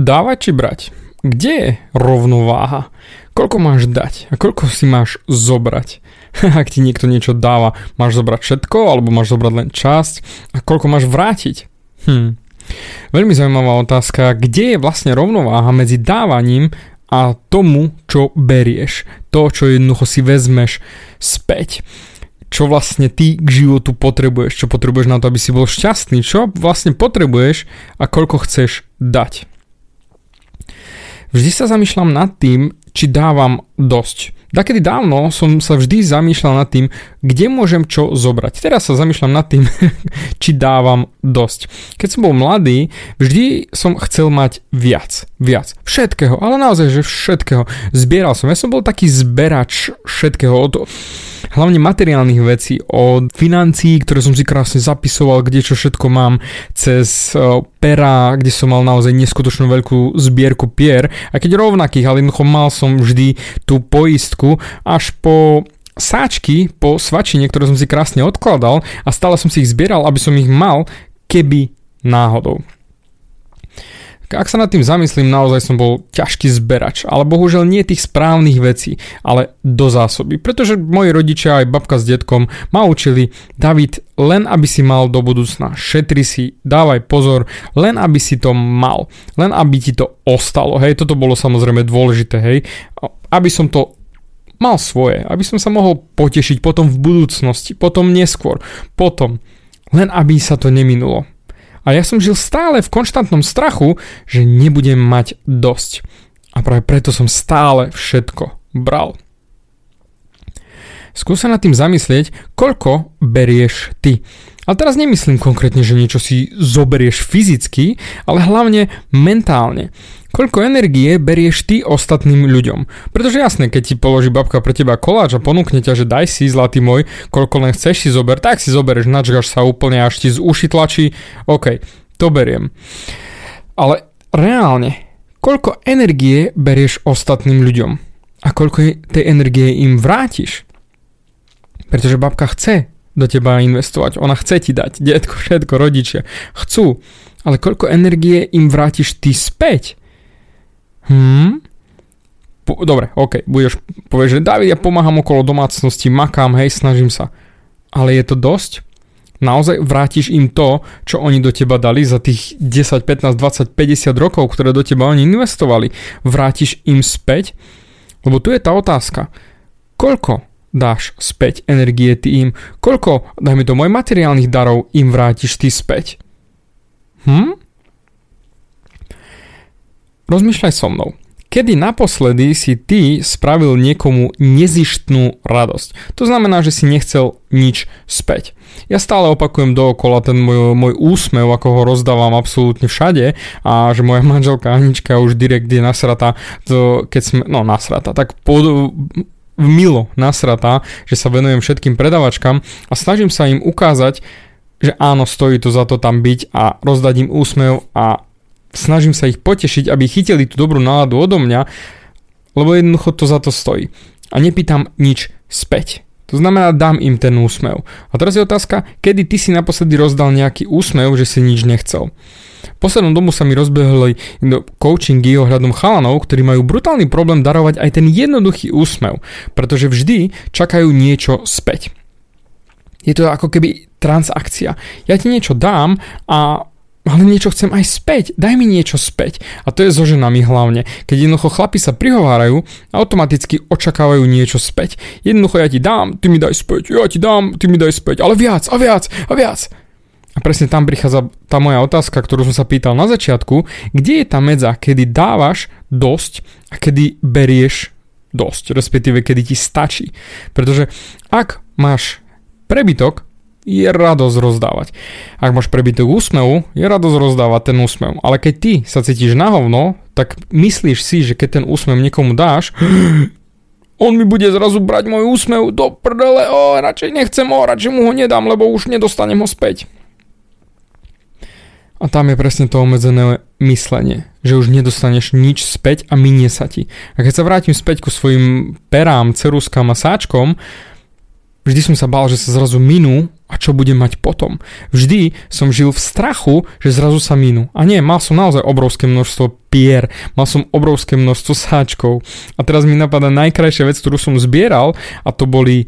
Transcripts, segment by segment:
dávať či brať? Kde je rovnováha? Koľko máš dať a koľko si máš zobrať? Ak ti niekto niečo dáva, máš zobrať všetko alebo máš zobrať len časť a koľko máš vrátiť? Hm. Veľmi zaujímavá otázka, kde je vlastne rovnováha medzi dávaním a tomu, čo berieš. To, čo jednoducho si vezmeš späť čo vlastne ty k životu potrebuješ, čo potrebuješ na to, aby si bol šťastný, čo vlastne potrebuješ a koľko chceš dať. Vždy sa zamýšľam nad tým, či dávam dosť. Takedy dávno som sa vždy zamýšľal nad tým, kde môžem čo zobrať. Teraz sa zamýšľam nad tým, či dávam dosť. Keď som bol mladý, vždy som chcel mať viac. Viac. Všetkého, ale naozaj, že všetkého. Zbieral som. Ja som bol taký zberač všetkého. Od, hlavne materiálnych vecí, od financií, ktoré som si krásne zapisoval, kde čo všetko mám, cez uh, pera, kde som mal naozaj neskutočnú veľkú zbierku pier, a keď rovnakých, ale jednoducho mal som vždy tú poistku až po sáčky po svačine, ktoré som si krásne odkladal a stále som si ich zbieral, aby som ich mal, keby náhodou. Ak sa nad tým zamyslím, naozaj som bol ťažký zberač, ale bohužiaľ nie tých správnych vecí, ale do zásoby. Pretože moji rodičia aj babka s detkom ma učili, David, len aby si mal do budúcna, šetri si, dávaj pozor, len aby si to mal, len aby ti to ostalo, hej, toto bolo samozrejme dôležité, hej, aby som to mal svoje, aby som sa mohol potešiť potom v budúcnosti, potom neskôr, potom, len aby sa to neminulo. A ja som žil stále v konštantnom strachu, že nebudem mať dosť. A práve preto som stále všetko bral. Skús sa nad tým zamyslieť, koľko berieš ty. Ale teraz nemyslím konkrétne, že niečo si zoberieš fyzicky, ale hlavne mentálne. Koľko energie berieš ty ostatným ľuďom? Pretože jasné, keď ti položí babka pre teba koláč a ponúkne ťa, že daj si, zlatý môj, koľko len chceš si zober, tak si zoberieš, načgaš sa úplne až ti z uši tlačí, OK, to beriem. Ale reálne, koľko energie berieš ostatným ľuďom? A koľko tej energie im vrátiš? Pretože babka chce do teba investovať, ona chce ti dať, detko, všetko, rodičia, chcú. Ale koľko energie im vrátiš ty späť? Hmm? Po, dobre, ok, budeš povedať, že David, ja pomáham okolo domácnosti, makám, hej, snažím sa. Ale je to dosť? Naozaj vrátiš im to, čo oni do teba dali za tých 10, 15, 20, 50 rokov, ktoré do teba oni investovali. Vrátiš im späť? Lebo tu je tá otázka. Koľko dáš späť energie ty im? Koľko, dajme to, môj materiálnych darov im vrátiš ty späť? Hm? Rozmýšľaj so mnou. Kedy naposledy si ty spravil niekomu nezištnú radosť? To znamená, že si nechcel nič späť. Ja stále opakujem dookola ten môj, môj úsmev, ako ho rozdávam absolútne všade a že moja manželka Anička už direkt je nasrata, to, keď sme, no nasrata, tak pod, milo nasrata, že sa venujem všetkým predavačkám a snažím sa im ukázať, že áno, stojí to za to tam byť a rozdať im úsmev a snažím sa ich potešiť, aby chytili tú dobrú náladu odo mňa, lebo jednoducho to za to stojí. A nepýtam nič späť. To znamená, dám im ten úsmev. A teraz je otázka, kedy ty si naposledy rozdal nejaký úsmev, že si nič nechcel. Poslednú dobu sa mi rozbehli coachingy ohľadom chalanov, ktorí majú brutálny problém darovať aj ten jednoduchý úsmev, pretože vždy čakajú niečo späť. Je to ako keby transakcia. Ja ti niečo dám a ale niečo chcem aj späť, daj mi niečo späť. A to je so ženami hlavne. Keď jednoducho chlapi sa prihovárajú, automaticky očakávajú niečo späť. Jednoducho ja ti dám, ty mi daj späť, ja ti dám, ty mi daj späť, ale viac a viac a viac. A presne tam prichádza tá moja otázka, ktorú som sa pýtal na začiatku, kde je tá medza, kedy dávaš dosť a kedy berieš dosť, respektíve kedy ti stačí. Pretože ak máš prebytok, je radosť rozdávať. Ak máš prebytok úsmevu, je radosť rozdávať ten úsmev. Ale keď ty sa cítiš na hovno, tak myslíš si, že keď ten úsmev niekomu dáš, on mi bude zrazu brať môj úsmev do prdele, o, radšej nechcem ho, radšej mu ho nedám, lebo už nedostanem ho späť. A tam je presne to obmedzené myslenie, že už nedostaneš nič späť a minie sa ti. A keď sa vrátim späť ku svojim perám, ceruskám a sáčkom, vždy som sa bál, že sa zrazu minú čo budem mať potom. Vždy som žil v strachu, že zrazu sa minú. A nie, mal som naozaj obrovské množstvo pier, mal som obrovské množstvo sáčkov. A teraz mi napadá najkrajšia vec, ktorú som zbieral a to boli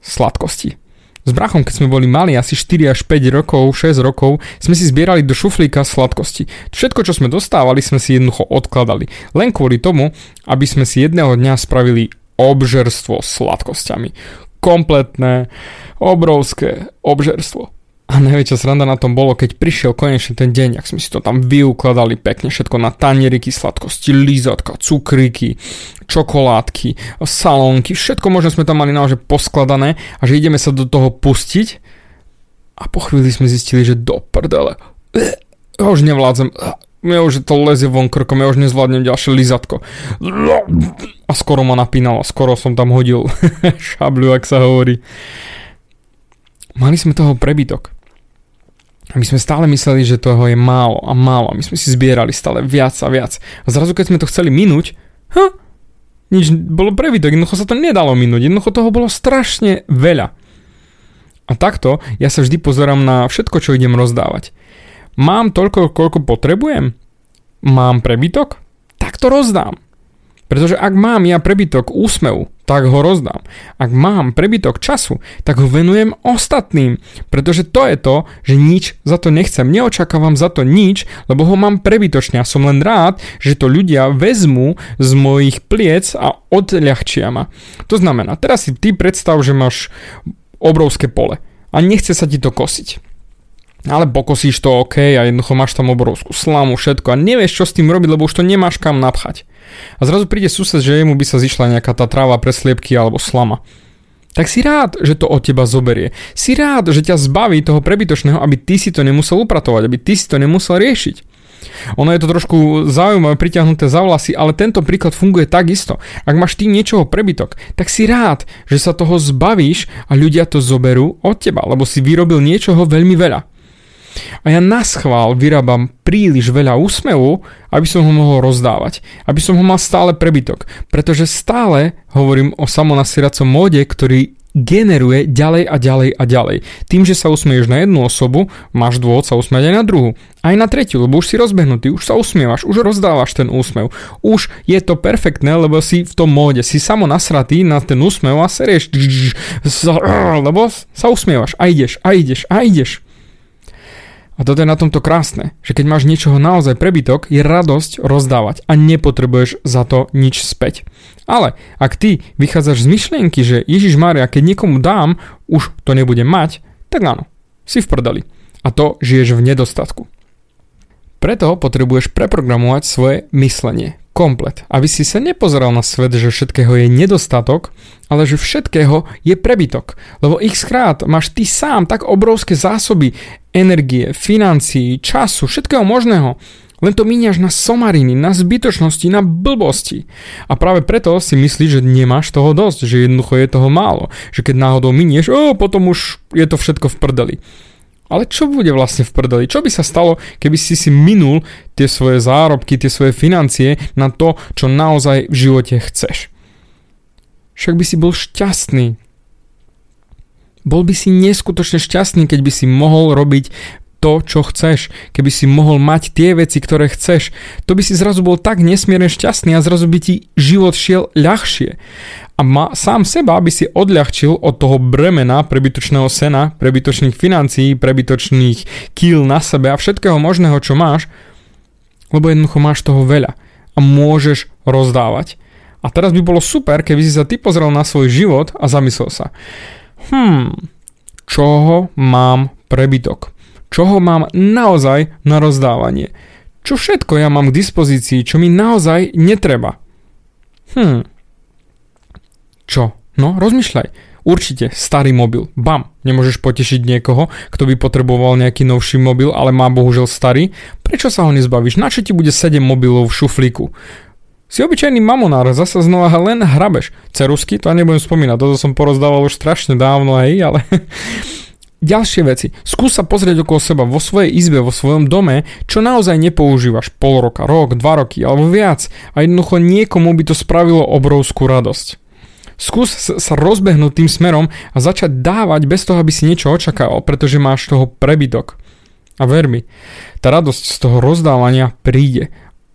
sladkosti. S brachom, keď sme boli mali asi 4 až 5 rokov, 6 rokov, sme si zbierali do šuflíka sladkosti. Všetko, čo sme dostávali, sme si jednoducho odkladali. Len kvôli tomu, aby sme si jedného dňa spravili obžerstvo sladkosťami. Kompletné, obrovské obžerstvo. A najväčšia sranda na tom bolo, keď prišiel konečne ten deň, ak sme si to tam vyukladali pekne, všetko na tanieriky sladkosti, lízatka, cukríky, čokoládky, salónky, všetko možno sme tam mali naozaj poskladané a že ideme sa do toho pustiť a po chvíli sme zistili, že do prdele, už nevládzem, ja už to lezie von krkom, ja už nezvládnem ďalšie lízatko. A skoro ma napínalo, skoro som tam hodil šabľu, ak sa hovorí. Mali sme toho prebytok. My sme stále mysleli, že toho je málo a málo. My sme si zbierali stále viac a viac. A zrazu, keď sme to chceli minúť, ha, nič, bolo prebytok, jednoducho sa to nedalo minúť. Jednoducho toho bolo strašne veľa. A takto ja sa vždy pozerám na všetko, čo idem rozdávať. Mám toľko, koľko potrebujem? Mám prebytok? Tak to rozdám. Pretože ak mám ja prebytok úsmevu, tak ho rozdám. Ak mám prebytok času, tak ho venujem ostatným. Pretože to je to, že nič za to nechcem. Neočakávam za to nič, lebo ho mám prebytočne. A som len rád, že to ľudia vezmú z mojich pliec a odľahčia ma. To znamená, teraz si ty predstav, že máš obrovské pole a nechce sa ti to kosiť ale pokosíš to OK a jednoducho máš tam obrovskú slamu, všetko a nevieš čo s tým robiť, lebo už to nemáš kam napchať. A zrazu príde sused, že jemu by sa zišla nejaká tá tráva pre sliepky alebo slama. Tak si rád, že to od teba zoberie. Si rád, že ťa zbaví toho prebytočného, aby ty si to nemusel upratovať, aby ty si to nemusel riešiť. Ono je to trošku zaujímavé priťahnuté za vlasy, ale tento príklad funguje takisto. Ak máš ty niečoho prebytok, tak si rád, že sa toho zbavíš a ľudia to zoberú od teba, lebo si vyrobil niečoho veľmi veľa. A ja na schvál vyrábam príliš veľa úsmevu, aby som ho mohol rozdávať. Aby som ho mal stále prebytok. Pretože stále hovorím o samonasieracom móde, ktorý generuje ďalej a ďalej a ďalej. Tým, že sa usmieš na jednu osobu, máš dôvod sa usmiať aj na druhú. Aj na tretiu, lebo už si rozbehnutý, už sa usmievaš, už rozdávaš ten úsmev. Už je to perfektné, lebo si v tom móde, si samo nasratý na ten úsmev a serieš, lebo sa usmievaš a ideš a ideš a ideš. A toto je na tomto krásne, že keď máš niečoho naozaj prebytok, je radosť rozdávať a nepotrebuješ za to nič späť. Ale ak ty vychádzaš z myšlienky, že Ježiš Maria, keď niekomu dám, už to nebudem mať, tak áno, si v prdeli. A to žiješ v nedostatku. Preto potrebuješ preprogramovať svoje myslenie komplet. Aby si sa nepozeral na svet, že všetkého je nedostatok, ale že všetkého je prebytok. Lebo x krát máš ty sám tak obrovské zásoby energie, financií, času, všetkého možného. Len to míňaš na somariny, na zbytočnosti, na blbosti. A práve preto si myslíš, že nemáš toho dosť, že jednoducho je toho málo. Že keď náhodou minieš, o, potom už je to všetko v prdeli. Ale čo bude vlastne v prdeli? Čo by sa stalo, keby si si minul tie svoje zárobky, tie svoje financie na to, čo naozaj v živote chceš? Však by si bol šťastný. Bol by si neskutočne šťastný, keď by si mohol robiť to, čo chceš, keby si mohol mať tie veci, ktoré chceš, to by si zrazu bol tak nesmierne šťastný a zrazu by ti život šiel ľahšie. A ma, sám seba by si odľahčil od toho bremena prebytočného sena, prebytočných financií, prebytočných kýl na sebe a všetkého možného, čo máš, lebo jednoducho máš toho veľa a môžeš rozdávať. A teraz by bolo super, keby si sa ty pozrel na svoj život a zamyslel sa, hmm, čoho mám prebytok? čoho mám naozaj na rozdávanie. Čo všetko ja mám k dispozícii, čo mi naozaj netreba. Hm. Čo? No, rozmýšľaj. Určite starý mobil. Bam, nemôžeš potešiť niekoho, kto by potreboval nejaký novší mobil, ale má bohužel starý. Prečo sa ho nezbavíš? Na čo ti bude 7 mobilov v šuflíku? Si obyčajný mamonár, zasa znova len hrabeš. Cerusky, to nebudem spomínať, toto som porozdával už strašne dávno, aj, ale Ďalšie veci. Skús sa pozrieť okolo seba vo svojej izbe, vo svojom dome, čo naozaj nepoužívaš pol roka, rok, dva roky alebo viac a jednoducho niekomu by to spravilo obrovskú radosť. Skús sa rozbehnúť tým smerom a začať dávať bez toho, aby si niečo očakával, pretože máš toho prebytok. A ver mi, tá radosť z toho rozdávania príde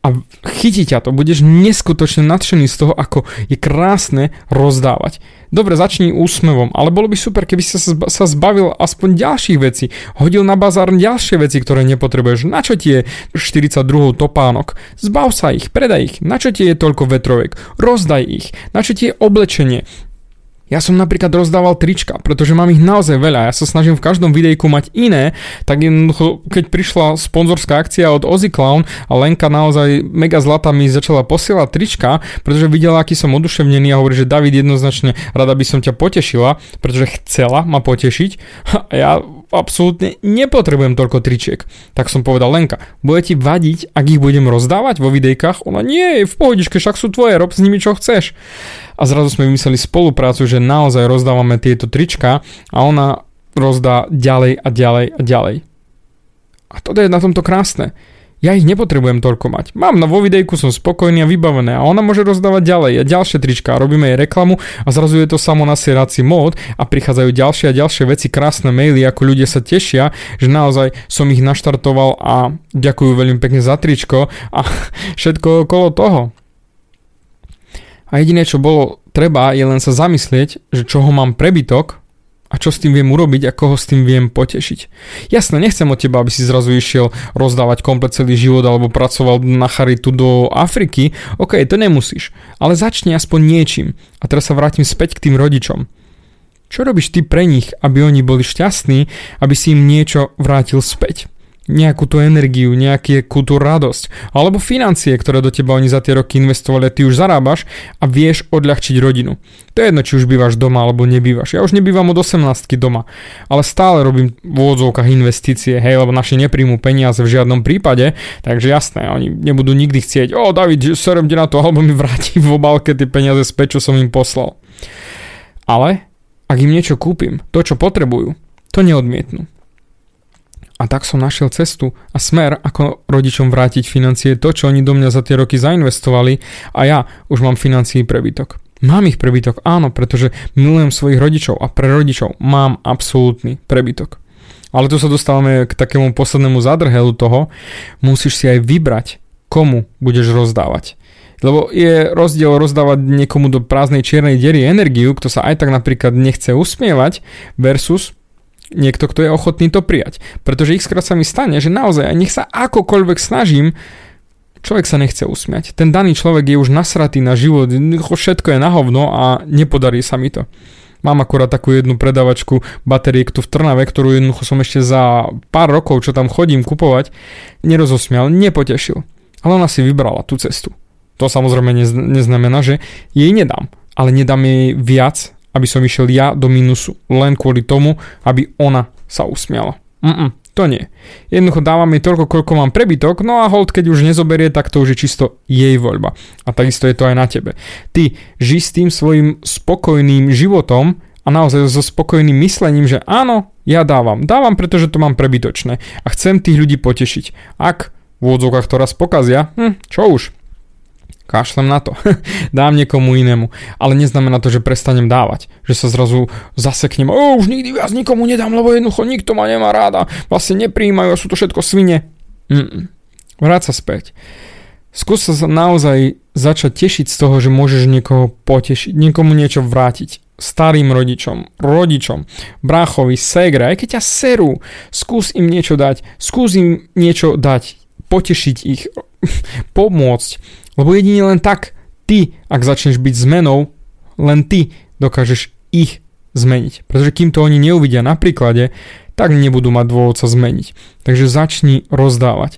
a chytí ťa to, budeš neskutočne nadšený z toho, ako je krásne rozdávať. Dobre, začni úsmevom, ale bolo by super, keby si sa, zbavil aspoň ďalších vecí, hodil na bazár ďalšie veci, ktoré nepotrebuješ. Na čo ti je 42 topánok? Zbav sa ich, predaj ich. Na čo ti je toľko vetroviek? Rozdaj ich. Na čo ti je oblečenie? Ja som napríklad rozdával trička, pretože mám ich naozaj veľa. Ja sa snažím v každom videjku mať iné, tak jednoducho, keď prišla sponzorská akcia od Ozzy Clown a Lenka naozaj mega zlata mi začala posielať trička, pretože videla, aký som oduševnený a hovorí, že David jednoznačne rada by som ťa potešila, pretože chcela ma potešiť. A ja absolútne nepotrebujem toľko tričiek. Tak som povedal Lenka, bude ti vadiť, ak ich budem rozdávať vo videjkách? Ona nie, v pohodičke, však sú tvoje, rob s nimi čo chceš. A zrazu sme vymysleli spoluprácu, že naozaj rozdávame tieto trička a ona rozdá ďalej a ďalej a ďalej. A toto je na tomto krásne. Ja ich nepotrebujem toľko mať. Mám na vo videjku, som spokojný a vybavené a ona môže rozdávať ďalej a ďalšie trička. Robíme jej reklamu a zrazu je to samo nasierací mód a prichádzajú ďalšie a ďalšie veci, krásne maily, ako ľudia sa tešia, že naozaj som ich naštartoval a ďakujú veľmi pekne za tričko a všetko okolo toho. A jediné, čo bolo treba, je len sa zamyslieť, že čoho mám prebytok a čo s tým viem urobiť a koho s tým viem potešiť. Jasne, nechcem od teba, aby si zrazu išiel rozdávať komplet celý život alebo pracoval na charitu do Afriky. OK, to nemusíš, ale začni aspoň niečím. A teraz sa vrátim späť k tým rodičom. Čo robíš ty pre nich, aby oni boli šťastní, aby si im niečo vrátil späť? Nejakú tú energiu, nejakú tú radosť, alebo financie, ktoré do teba oni za tie roky investovali ty už zarábaš a vieš odľahčiť rodinu. To je jedno, či už bývaš doma alebo nebývaš. Ja už nebývam od 18 doma, ale stále robím v úvodzovkách investície, hej, lebo naši nepríjmú peniaze v žiadnom prípade, takže jasné, oni nebudú nikdy chcieť, o David, serem na to, alebo mi vráti v obálke tie peniaze späť, čo som im poslal. Ale ak im niečo kúpim, to, čo potrebujú, to neodmietnú. A tak som našiel cestu a smer, ako rodičom vrátiť financie, to, čo oni do mňa za tie roky zainvestovali a ja už mám financií prebytok. Mám ich prebytok, áno, pretože milujem svojich rodičov a pre rodičov mám absolútny prebytok. Ale tu sa dostávame k takému poslednému zadrhelu toho, musíš si aj vybrať, komu budeš rozdávať. Lebo je rozdiel rozdávať niekomu do prázdnej čiernej diery energiu, kto sa aj tak napríklad nechce usmievať, versus niekto, kto je ochotný to prijať. Pretože ich sa mi stane, že naozaj, nech sa akokoľvek snažím, človek sa nechce usmiať. Ten daný človek je už nasratý na život, všetko je na hovno a nepodarí sa mi to. Mám akurát takú jednu predavačku bateriek tu v Trnave, ktorú jednoducho som ešte za pár rokov, čo tam chodím kupovať, nerozosmial, nepotešil. Ale ona si vybrala tú cestu. To samozrejme neznamená, že jej nedám. Ale nedám jej viac, aby som išiel ja do minusu len kvôli tomu, aby ona sa usmiala. Mm-mm, to nie. Jednoducho dávam jej toľko, koľko mám prebytok, no a hold, keď už nezoberie, tak to už je čisto jej voľba. A takisto je to aj na tebe. Ty ži s tým svojim spokojným životom a naozaj so spokojným myslením, že áno, ja dávam. Dávam, pretože to mám prebytočné a chcem tých ľudí potešiť. Ak v úvodzovkách to raz pokazia, hm, čo už, kašlem na to, dám niekomu inému. Ale neznamená to, že prestanem dávať, že sa zrazu zaseknem, o, už nikdy viac nikomu nedám, lebo jednoducho nikto ma nemá ráda, vlastne nepríjmajú a sú to všetko svine. Mm-mm. Vráť sa späť. Skús sa naozaj začať tešiť z toho, že môžeš niekoho potešiť, niekomu niečo vrátiť starým rodičom, rodičom, bráchovi, segre, aj keď ťa serú, skús im niečo dať, skús im niečo dať, potešiť ich, pomôcť, lebo jedine len tak ty, ak začneš byť zmenou, len ty dokážeš ich zmeniť. Pretože kým to oni neuvidia na príklade, tak nebudú mať dôvod sa zmeniť. Takže začni rozdávať.